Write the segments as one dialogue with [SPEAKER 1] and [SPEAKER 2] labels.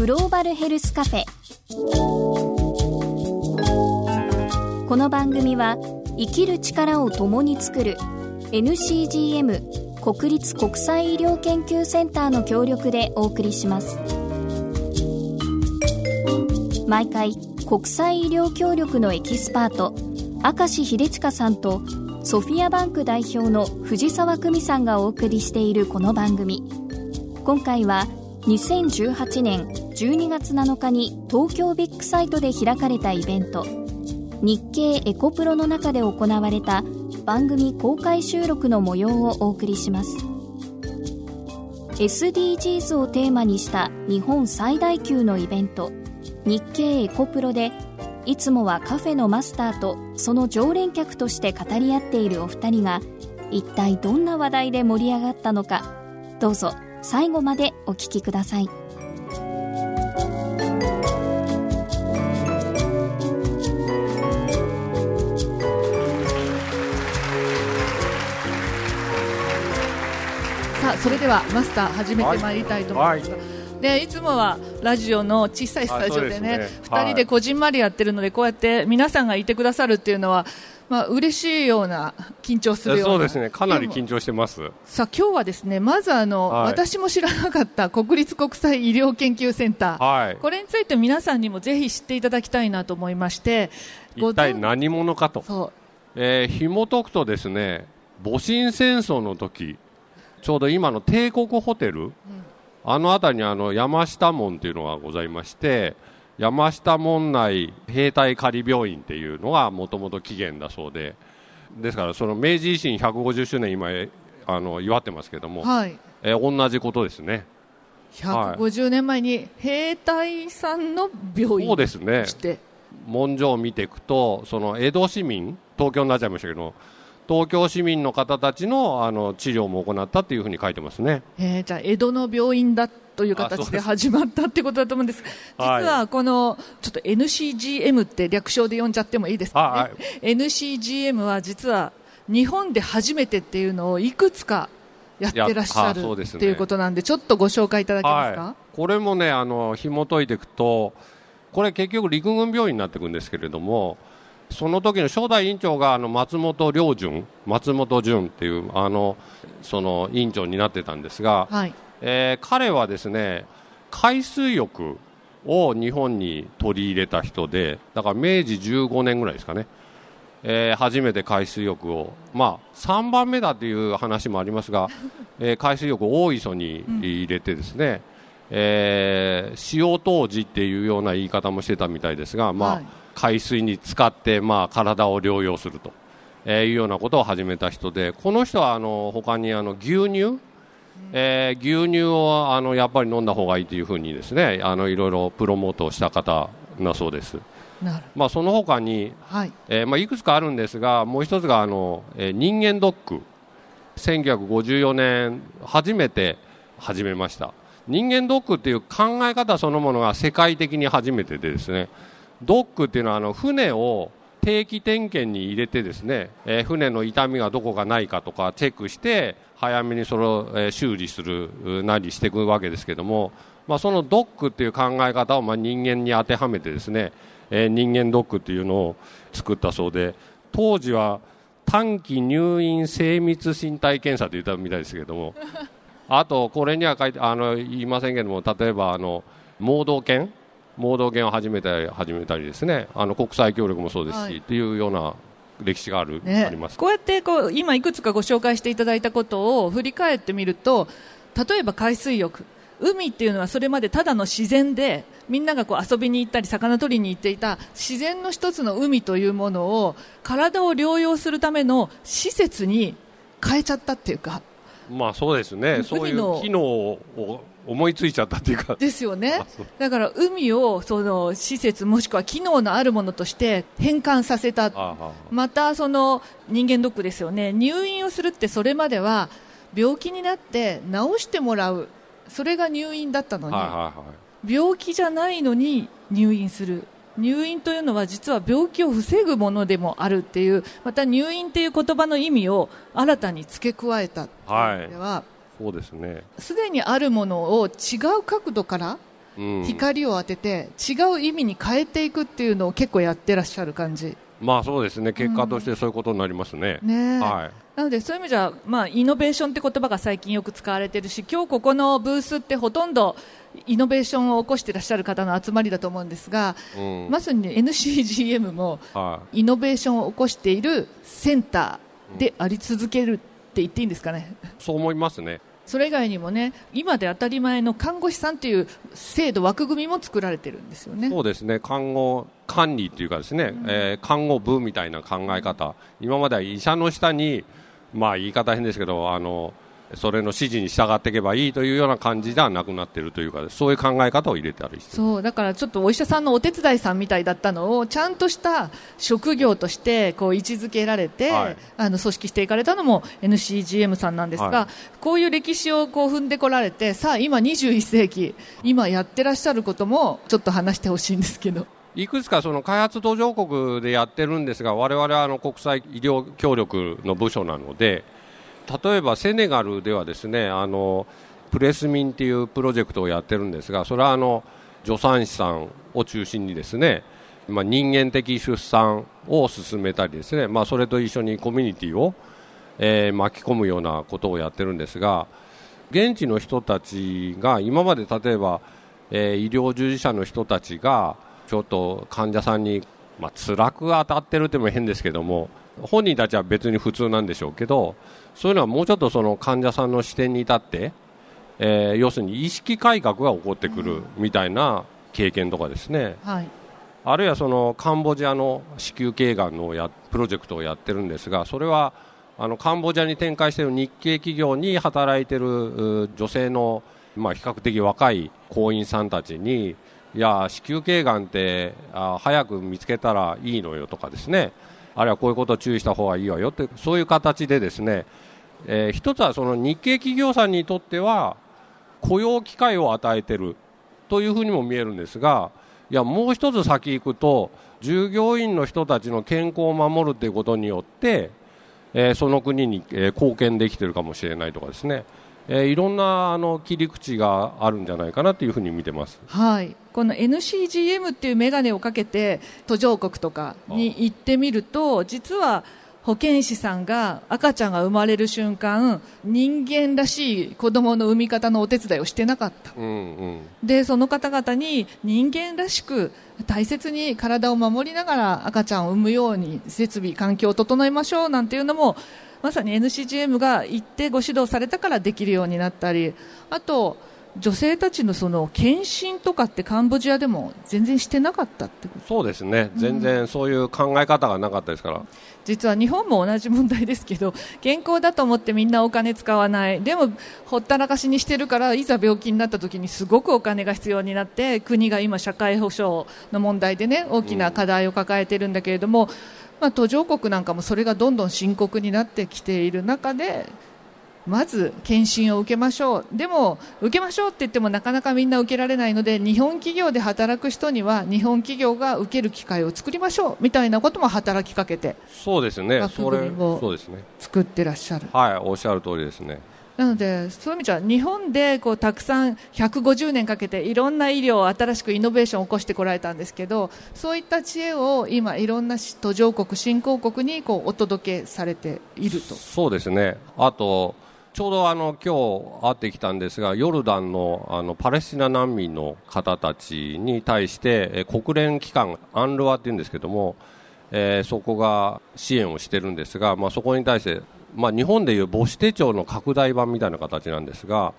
[SPEAKER 1] グローバルヘルスカフェ。この番組は生きる力を共に作る NCGM 国立国際医療研究センターの協力でお送りします。毎回国際医療協力のエキスパート明石秀親さんとソフィアバンク代表の藤沢久美さんがお送りしているこの番組。今回は2018年12月7日に東京ビッグサイトで開かれたイベント。日経エコプロの中で行われた番組公開収録の模様をお送りします。SDGs をテーマにした日本最大級のイベント日経エコプロでいつもはカフェのマスターとその常連客として語り合っているお二人が一体どんな話題で盛り上がったのかどうぞ最後までお聞きください。
[SPEAKER 2] さあそれではマスター始めてまいりたいと思いますが、はい。でいつもはラジオの小さいスタジオでねでね、2人でこじんまりやってるのでこうやって皆さんがいてくださるっていうのはまあ嬉しいような緊張するような。
[SPEAKER 3] そうですね。かなり緊張してます。
[SPEAKER 2] さあ今日はですねまずあの、はい、私も知らなかった国立国際医療研究センター、はい、これについて皆さんにもぜひ知っていただきたいなと思いまして
[SPEAKER 3] 一体何者かと。そう、えー、紐解くとですね戊辰戦争の時ちょうど今の帝国ホテル、うん。あの辺りにあの山下門というのがございまして山下門内兵隊仮病院っていうのがもともと起源だそうでですからその明治維新150周年今あの祝ってますけども、はい、え同じことですね。
[SPEAKER 2] 150年前に兵隊さんの病院
[SPEAKER 3] そうですね。文書を見ていくとその江戸市民東京になっちゃいましたけど東京市民の方たちのあの治療も行ったというふうに書いてますね、
[SPEAKER 2] えー、じゃあ江戸の病院だという形で始まったってことだと思うんです。実はこのちょっと NCGM って略称で呼んじゃってもいいですかね、はい、NCGM は実は日本で初めてっていうのをいくつかやってらっしゃるっていうことなんでちょっとご紹介いただけますか、はい、
[SPEAKER 3] これもねあの紐解いていくとこれ結局陸軍病院になっていくんですけれどもその時の初代院長があの松本良順松本潤っていうあのその院長になってたんですが、はい、えー、彼はですね海水浴を日本に取り入れた人でだから明治15年ぐらいですかね、えー、初めて海水浴を、まあ、3番目だという話もありますが、えー、海水浴を大磯に入れてですね、うん、えー、塩当時っていうような言い方もしてたみたいですが、まあ、はい海水に使って、まあ、体を療養すると、えー、いうようなことを始めた人でこの人はあの他にあの牛乳、えー、牛乳をあのやっぱり飲んだ方がいいというふうにですねあのいろいろプロモートした方だそうです。まあ、その他に、はい。えーまあ、いくつかあるんですがもう一つがあの、えー、人間ドック。1954年初めて始めました。人間ドックっていう考え方そのものが世界的に初めてでですねドックっていうのはあの船を定期点検に入れてですね、えー、船の傷みがどこかないかとかチェックして早めにそれを、えー、修理するなりしていくわけですけども、まあ、そのドックっていう考え方をまあ人間に当てはめてですね、えー、人間ドックっていうのを作ったそうで当時は短期入院精密身体検査と言ったみたいですけども あとこれには書いてあの言いませんけども例えばあの盲導犬盲導犬を始めたり始めたりですね。あの国際協力もそうですし、はい、っていうような歴史がある、ね、あります。
[SPEAKER 2] こうやってこう今いくつかご紹介していただいたことを振り返ってみると例えば海水浴。海っていうのはそれまでただの自然でみんながこう遊びに行ったり魚取りに行っていた自然の一つの海というものを体を療養するための施設に変えちゃったっていうか。
[SPEAKER 3] まあそうですね。そういう機能を思いついちゃったっていうか。
[SPEAKER 2] ですよね。だから海をその施設もしくは機能のあるものとして変換させた。またその人間ドックですよね。入院をするってそれまでは病気になって治してもらう。それが入院だったのに、病気じゃないのに入院する。入院というのは実は病気を防ぐものでもあるっていうまた入院という言葉の意味を新たに付け加えたというでは、
[SPEAKER 3] そうですね。
[SPEAKER 2] すでにあるものを違う角度から光を当てて違う意味に変えていくっていうのを結構やってらっしゃる感じ。
[SPEAKER 3] まあそうですね。結果としてそういうことになりますね。
[SPEAKER 2] うん、ねはい。なのでそういう意味じゃ、まあ、イノベーションって言葉が最近よく使われているし今日ここのブースってほとんどイノベーションを起こしていらっしゃる方の集まりだと思うんですが、うん、まさに、ね、NCGM もイノベーションを起こしているセンターであり続けるって言っていいんですかね？
[SPEAKER 3] そう思いますね
[SPEAKER 2] それ以外にもね今で当たり前の看護師さんという制度、枠組みも作られてるんですよね。
[SPEAKER 3] そうですね。看護管理というかですね、うん、えー、看護部みたいな考え方、今までは医者の下に、まあ、言い方変ですけどあのそれの指示に従っていけばいいというような感じではなくなっているというかそういう考え方を入れてある
[SPEAKER 2] そうだからちょっとお医者さんのお手伝いさんみたいだったのをちゃんとした職業としてこう位置づけられて、はい、あの組織していかれたのも NCGM さんなんですが、はい、こういう歴史をこう踏んでこられてさあ今21世紀今やってらっしゃることもちょっと話してほしいんですけど。
[SPEAKER 3] いくつかその開発途上国でやってるんですが我々はあの国際医療協力の部署なので例えばセネガルではですねあのプレスミンっていうプロジェクトをやってるんですがそれはあの助産師さんを中心にですね、まあ、人間的出産を進めたりですね、まあ、それと一緒にコミュニティを、えー、巻き込むようなことをやってるんですが現地の人たちが今まで例えば、えー、医療従事者の人たちがちょっと患者さんに、まあ辛く当たってるっても変ですけども本人たちは別に普通なんでしょうけどそういうのはもうちょっとその患者さんの視点に立って、えー、要するに意識改革が起こってくるみたいな経験とかですね、はい、あるいはそのカンボジアの子宮頸がんのやプロジェクトをやってるんですがそれはあのカンボジアに展開している日系企業に働いている女性の、まあ、比較的若い行員さんたちにいや子宮頸がんってあ早く見つけたらいいのよとかですねあるいはこういうことを注意した方がいいわよってそういう形でですね、えー、一つはその日系企業さんにとっては雇用機会を与えてるというふうにも見えるんですがいやもう一つ先行くと従業員の人たちの健康を守るということによって、えー、その国に、えー、貢献できてるかもしれないとかですねえー、いろんなあの切り口があるんじゃないかなというふうに見てます。
[SPEAKER 2] はい。この NCGM っていう眼鏡をかけて途上国とかに行ってみると実は保健師さんが赤ちゃんが生まれる瞬間人間らしい子供の産み方のお手伝いをしてなかった、うんうん、でその方々に人間らしく大切に体を守りながら赤ちゃんを産むように設備環境を整えましょうなんていうのもまさに NCGM が行ってご指導されたからできるようになったりあと女性たちのその検診とかってカンボジアでも全然してなかったって
[SPEAKER 3] そうですね、全然そういう考え方がなかったですから、
[SPEAKER 2] 実は日本も同じ問題ですけど 健康だと思ってみんなお金使わない。でもほったらかしにしてるからいざ病気になった時にすごくお金が必要になって国が今社会保障の問題でね大きな課題を抱えているんだけれども、うんまあ、途上国なんかもそれがどんどん深刻になってきている中でまず検診を受けましょう。でも受けましょうって言ってもなかなかみんな受けられないので日本企業で働く人には日本企業が受ける機会を作りましょうみたいなことも働きかけて
[SPEAKER 3] そうですね。それそうですね。
[SPEAKER 2] 作ってらっしゃる
[SPEAKER 3] はいおっしゃる通りですね。
[SPEAKER 2] なので、そういう意味じゃ日本でこうたくさん150年かけていろんな医療を新しくイノベーションを起こしてこられたんですけどそういった知恵を今、いろんな途上国、新興国にこうお届けされていると。
[SPEAKER 3] そうですね。あとちょうどあの今日会ってきたんですがヨルダンのあのパレスチナ難民の方たちに対して国連機関アンルワっていうんですけども、えー、そこが支援をしてるんですが、まあ、そこに対してまあ、日本でいう母子手帳の拡大版みたいな形なんですが、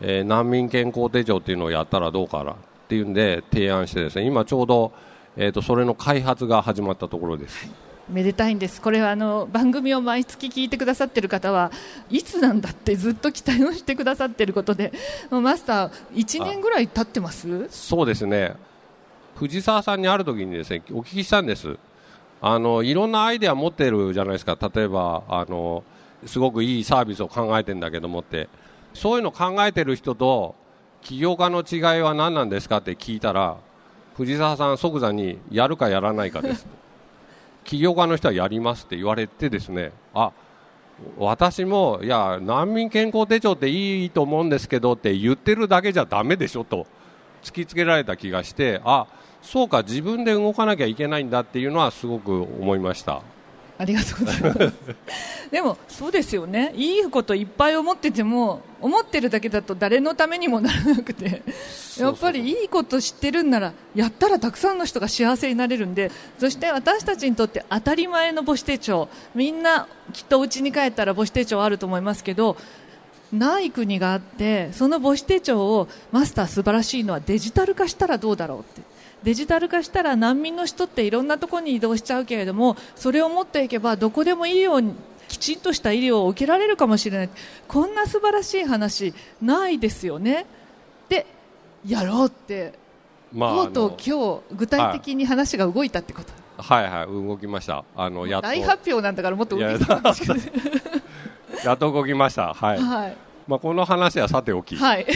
[SPEAKER 3] えー、難民健康手帳っていうのをやったらどうかなっていうんで提案してですね今ちょうど、えーと、それの開発が始まったところです。はい
[SPEAKER 2] めでたいんです、これはあの番組を毎月聞いてくださってる方はいつなんだってずっと期待をしてくださってることでマスター、1年ぐらい経ってます？
[SPEAKER 3] そうですね。藤沢さんにある時にですねお聞きしたんです。あのいろんなアイデア持ってるじゃないですか。例えばあのすごくいいサービスを考えてんだけどもって。そういうの考えてる人と起業家の違いは何なんですかって聞いたら藤沢さん即座にやるかやらないかです。起業家の人はやりますって言われてですねあ私もいや難民健康手帳っていいと思うんですけどって言ってるだけじゃだめでしょと突きつけられた気がしてあそうか自分で動かなきゃいけないんだっていうのはすごく思いました。
[SPEAKER 2] ありがとうございます。でもそうですよね。いいこといっぱい思ってても思ってるだけだと誰のためにもならなくて。やっぱりいいこと知ってるんならやったらたくさんの人が幸せになれるんで。そして私たちにとって当たり前の母子手帳。みんなきっとお家に帰ったら母子手帳あると思いますけどない国があってその母子手帳をマスター素晴らしいのはデジタル化したらどうだろうってデジタル化したら難民の人っていろんなところに移動しちゃうけれどもそれを持っていけばどこでも医療にきちんとした医療を受けられるかもしれない。こんな素晴らしい話ないですよね。でやろうって、まあ、とうとう今日具体的に話が動いたってこと、
[SPEAKER 3] はい、はいはい動きました。あの
[SPEAKER 2] やっと。大発表なんだからもっと動き
[SPEAKER 3] やっと動きました。はい、はい。まあ、この話はさておき、
[SPEAKER 2] はい、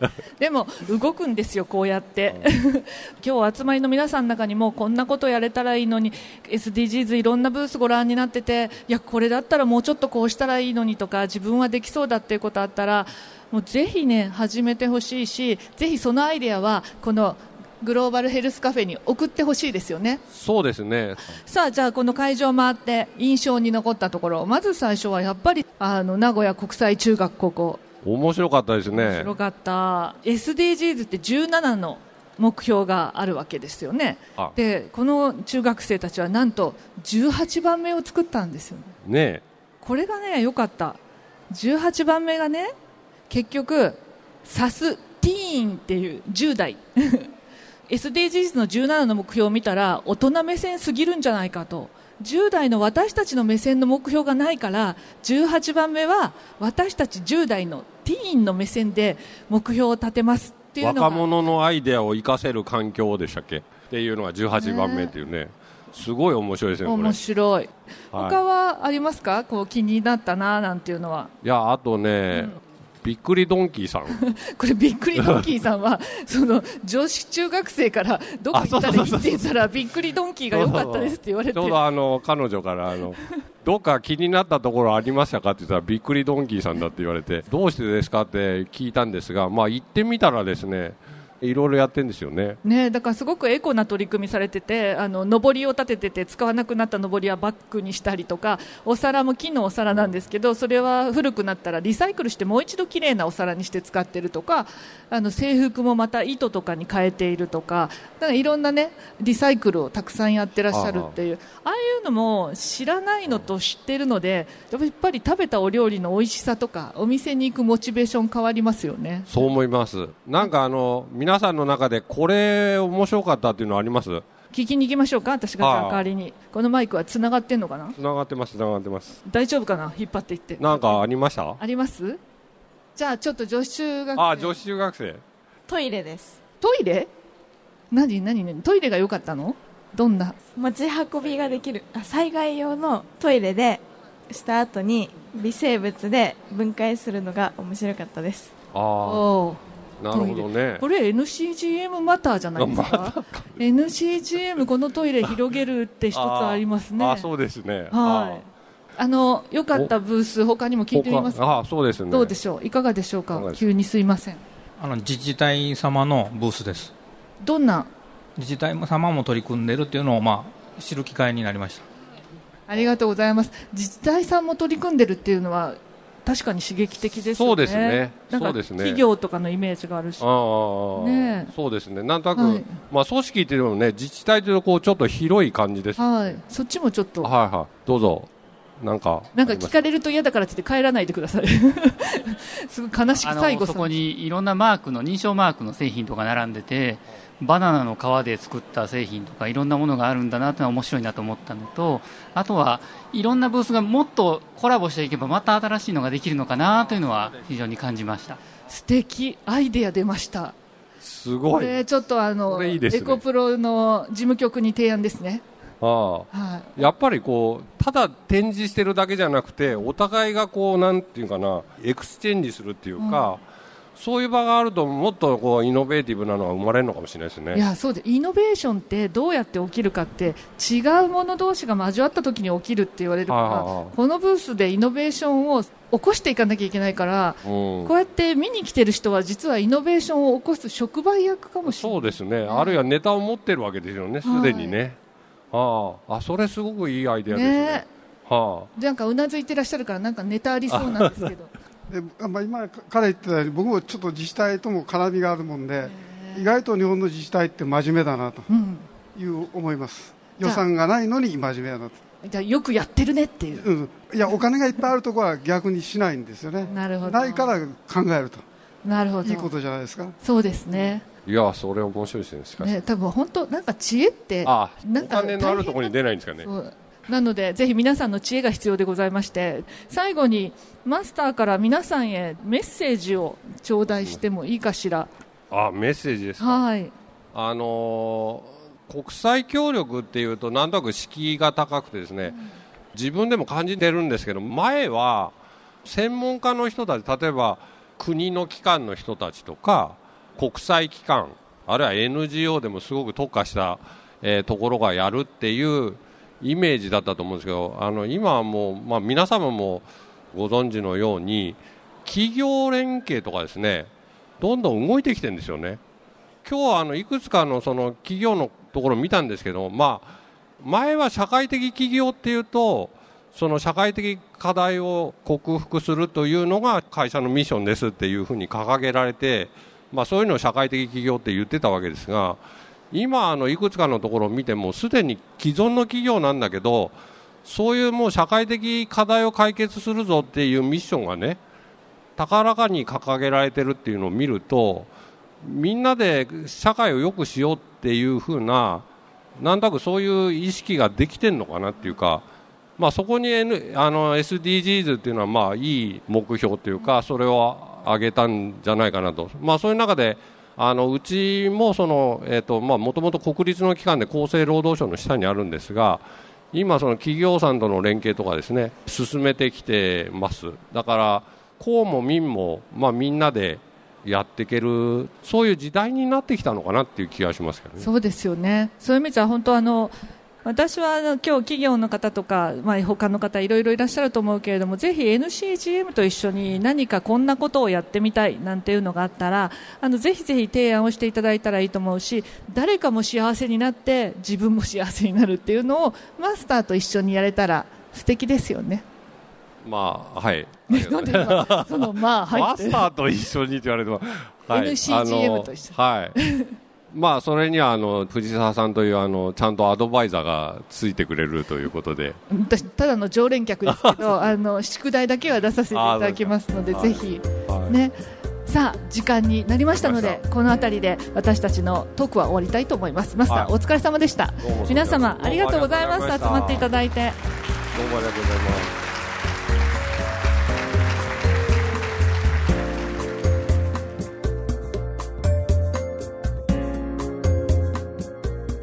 [SPEAKER 2] でも動くんですよ、こうやって、今日お集まりの皆さんの中にもこんなことやれたらいいのに SDGs いろんなブースご覧になってていやこれだったらもうちょっとこうしたらいいのにとか自分はできそうだっていうことあったらもうぜひね始めてほしいしぜひそのアイデアはこのグローバルヘルスカフェに送ってほしいですよね。
[SPEAKER 3] そうですね。
[SPEAKER 2] さあ、じゃあこの会場回って印象に残ったところ、まず最初はやっぱりあの名古屋国際中学高校。
[SPEAKER 3] 面白かったですね。面
[SPEAKER 2] 白かった。SDGs って17の目標があるわけですよね。で、この中学生たちはなんと18番目を作ったんですよ
[SPEAKER 3] ね。ね
[SPEAKER 2] これがね、良かった。18番目がね、結局、サスティーンっていう10代。SDGs の17の目標を見たら大人目線すぎるんじゃないかと10代の私たちの目線の目標がないから18番目は私たち10代のティーンの目線で目標を立てます。っていうの
[SPEAKER 3] が。若者のアイデアを生かせる環境でしたっけ？っていうのが18番目っていうね、ね、すごい面白いですね
[SPEAKER 2] 面白い、他はありますか？こう気になったななんていうのは。
[SPEAKER 3] いやあとね、うんびっくりドンキーさん。
[SPEAKER 2] これびっくりドンキーさんは その女子中学生からどこ行ったらいいって言ったらびっくりドンキーが良かったですって言われて。
[SPEAKER 3] ちょうどあの彼女からあのどっか気になったところありましたかって言ったらびっくりドンキーさんだって言われてどうしてですかって聞いたんですがまあ行ってみたらですねいろいろやってるんですよね。
[SPEAKER 2] ねだからすごくエコな取り組みされててあの上りを立ててて使わなくなった上りはバッグにしたりとかお皿も木のお皿なんですけどそれは古くなったらリサイクルしてもう一度きれいなお皿にして使ってるとかあの制服もまた糸とかに変えているとかだからいろんなねリサイクルをたくさんやってらっしゃるっていうああいうのも知らないのと知ってるのでやっぱり食べたお料理の美味しさとかお店に行くモチベーション変わりますよね。
[SPEAKER 3] そう思います。なんかあの皆さんの中でこれ面白かったっていうのはあります？
[SPEAKER 2] 聞きに行きましょうか私が代わりに。このマイクはつながってんのかな？
[SPEAKER 3] つながってますつながってます。
[SPEAKER 2] 大丈夫かな？引っ張っていって。
[SPEAKER 3] なんかありました？
[SPEAKER 2] あります？じゃあちょっと女子中学
[SPEAKER 3] 生。あ女子中学生。
[SPEAKER 4] トイレです。
[SPEAKER 2] トイレ？何何何？トイレが良かったの？どんな？
[SPEAKER 4] 持ち運びができる。あ災害用のトイレでした後に微生物で分解するのが面白かったです。
[SPEAKER 3] ああなるほどね。
[SPEAKER 2] これ NCGM マターじゃないですか？NCGM このトイレ広げるって一つありますね。
[SPEAKER 3] あそうですね。
[SPEAKER 2] はい。あの良かったブース他にも聞いてみます。
[SPEAKER 3] あそうですね。
[SPEAKER 2] どうでしょう？いかがでしょうか？急にすいません。
[SPEAKER 5] あの自治体様のブースです。
[SPEAKER 2] どんな？
[SPEAKER 5] 自治体様も取り組んでいるっていうのをまあ知る機会になりました。
[SPEAKER 2] ありがとうございます。自治体さんも取り組んでるっていうのは確かに刺激的ですよね。
[SPEAKER 3] そうですね。
[SPEAKER 2] そうですね。企業とかのイメージがあるし。
[SPEAKER 3] ああ、ね、そうですね。なんとなく、はい、まあ組織っていうのもね、自治体というとこうちょっと広い感じです、
[SPEAKER 2] ね、はい。そっちもちょっと。
[SPEAKER 3] はいはい。どうぞ。なんか
[SPEAKER 2] なんか聞かれると嫌だからって帰らないでください。すごい悲しく最後
[SPEAKER 6] そこに。いろんなマークの認証マークの製品とか並んでてバナナの皮で作った製品とかいろんなものがあるんだなというのは面白いなと思ったのとあとはいろんなブースがもっとコラボしていけばまた新しいのができるのかなというのは非常に感じました。
[SPEAKER 2] 素敵アイデア出ました。
[SPEAKER 3] すごい。こ
[SPEAKER 2] れちょっとあの、ね、エコプロの事務局に提案ですね
[SPEAKER 3] ああ、はい、やっぱりこうただ展示してるだけじゃなくてお互いがこうなんていうかなエクスチェンジするっていうか、うん。そういう場があるともっとこうイノベーティブなのが生まれるのかもしれないですね。
[SPEAKER 2] いやそうでイノベーションってどうやって起きるかって違うもの同士が交わった時に起きるって言われるから、このブースでイノベーションを起こしていかなきゃいけないから、うん、こうやって見に来てる人は実はイノベーションを起こす触媒役かもしれ
[SPEAKER 3] ない。そうですね、あるいはネタを持ってるわけですよね。すでにね、はい、ああ。それすごくいいアイデアですね。ね。
[SPEAKER 2] はあ、なんかうなずいてらっしゃるからなんかネタありそうなんですけど。
[SPEAKER 7] でまあ、今彼言ってたように僕もちょっと自治体とも絡みがあるもんで意外と日本の自治体って真面目だなという思います、うん、予算がないのに真面目だなと。
[SPEAKER 2] じゃあよくやってるねっていう、う
[SPEAKER 7] ん、いやお金がいっぱいあるところは逆にしないんですよね。
[SPEAKER 2] なるほど。
[SPEAKER 7] ないから考えると。
[SPEAKER 2] なるほど。
[SPEAKER 7] いいことじゃないですか。
[SPEAKER 2] そうですね
[SPEAKER 3] いやそれ面白いですねしかし。ね
[SPEAKER 2] 多分本当なんか知恵って
[SPEAKER 3] あなんかお金のあるところに出ないんですかね。
[SPEAKER 2] なのでぜひ皆さんの知恵が必要でございまして最後にマスターから皆さんへメッセージを頂戴してもいいかしら。
[SPEAKER 3] あメッセージですか？
[SPEAKER 2] はい。
[SPEAKER 3] あのー、国際協力っていうとなんとなく敷居が高くてですね、自分でも感じてるんですけど前は専門家の人たち例えば国の機関の人たちとか国際機関あるいは NGO でもすごく特化した、えー、ところがやるっていうイメージだったと思うんですけどあの今はもう、まあ、皆様もご存知のように企業連携とかですねどんどん動いてきてるんですよね。今日はあのいくつかのその企業のところを見たんですけど、まあ、前は社会的企業っていうとその社会的課題を克服するというのが会社のミッションですっていうふうに掲げられて、まあ、そういうのを社会的企業って言ってたわけですが今あのいくつかのところを見てもすでに既存の企業なんだけどそういうもう社会的課題を解決するぞっていうミッションがね高らかに掲げられてるっていうのを見るとみんなで社会を良くしようっていうふうななんとなくそういう意識ができてるのかなっていうか、まあ、そこに、N、あの SDGs っていうのはまあいい目標というかそれを挙げたんじゃないかなと、まあ、そういう中であのうちもその、えーとまあ、もともと国立の機関で厚生労働省の下にあるんですが今、その企業さんとの連携とかですね進めてきてます。だから公も民も、まあ、みんなでやっていけるそういう時代になってきたのかなっていう気がしますけどね。
[SPEAKER 2] そうですよね。そういう意味じゃ本当あの私は今日企業の方とか、まあ、他の方いろいろいらっしゃると思うけれどもぜひ NCGM と一緒に何かこんなことをやってみたいなんていうのがあったらあのぜひぜひ提案をしていただいたらいいと思うし誰かも幸せになって自分も幸せになるっていうのをマスターと一緒にやれたら素敵ですよね。
[SPEAKER 3] まあはい。
[SPEAKER 2] なんでそのまあ
[SPEAKER 3] はい。マスターと一緒にって言われても、
[SPEAKER 2] はい、NCGM と一緒
[SPEAKER 3] はい。まあそれにはあの藤沢さんというあのちゃんとアドバイザーがついてくれるということで。
[SPEAKER 2] 私ただの常連客ですけど あの宿題だけは出させていただきますのでぜひ、はい、ねさあ時間になりましたのでこの辺りで私たちのトークは終わりたいと思います。マスター、はい、お疲れ様でした。皆様ありがとうございます。集まっていた。だいて
[SPEAKER 3] どうもありがとうございます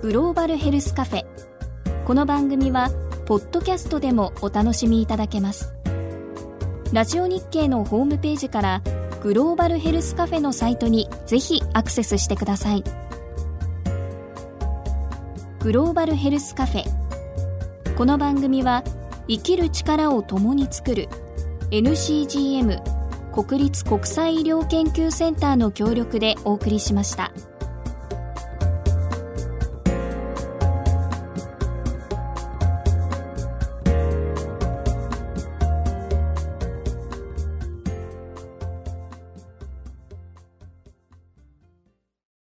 [SPEAKER 1] グローバルヘルスカフェ。この番組はポッドキャストでもお楽しみいただけます。ラジオ日経のホームページからグローバルヘルスカフェのサイトにぜひアクセスしてください。グローバルヘルスカフェ。この番組は生きる力を共に作る NCGM 国立国際医療研究センターの協力でお送りしました。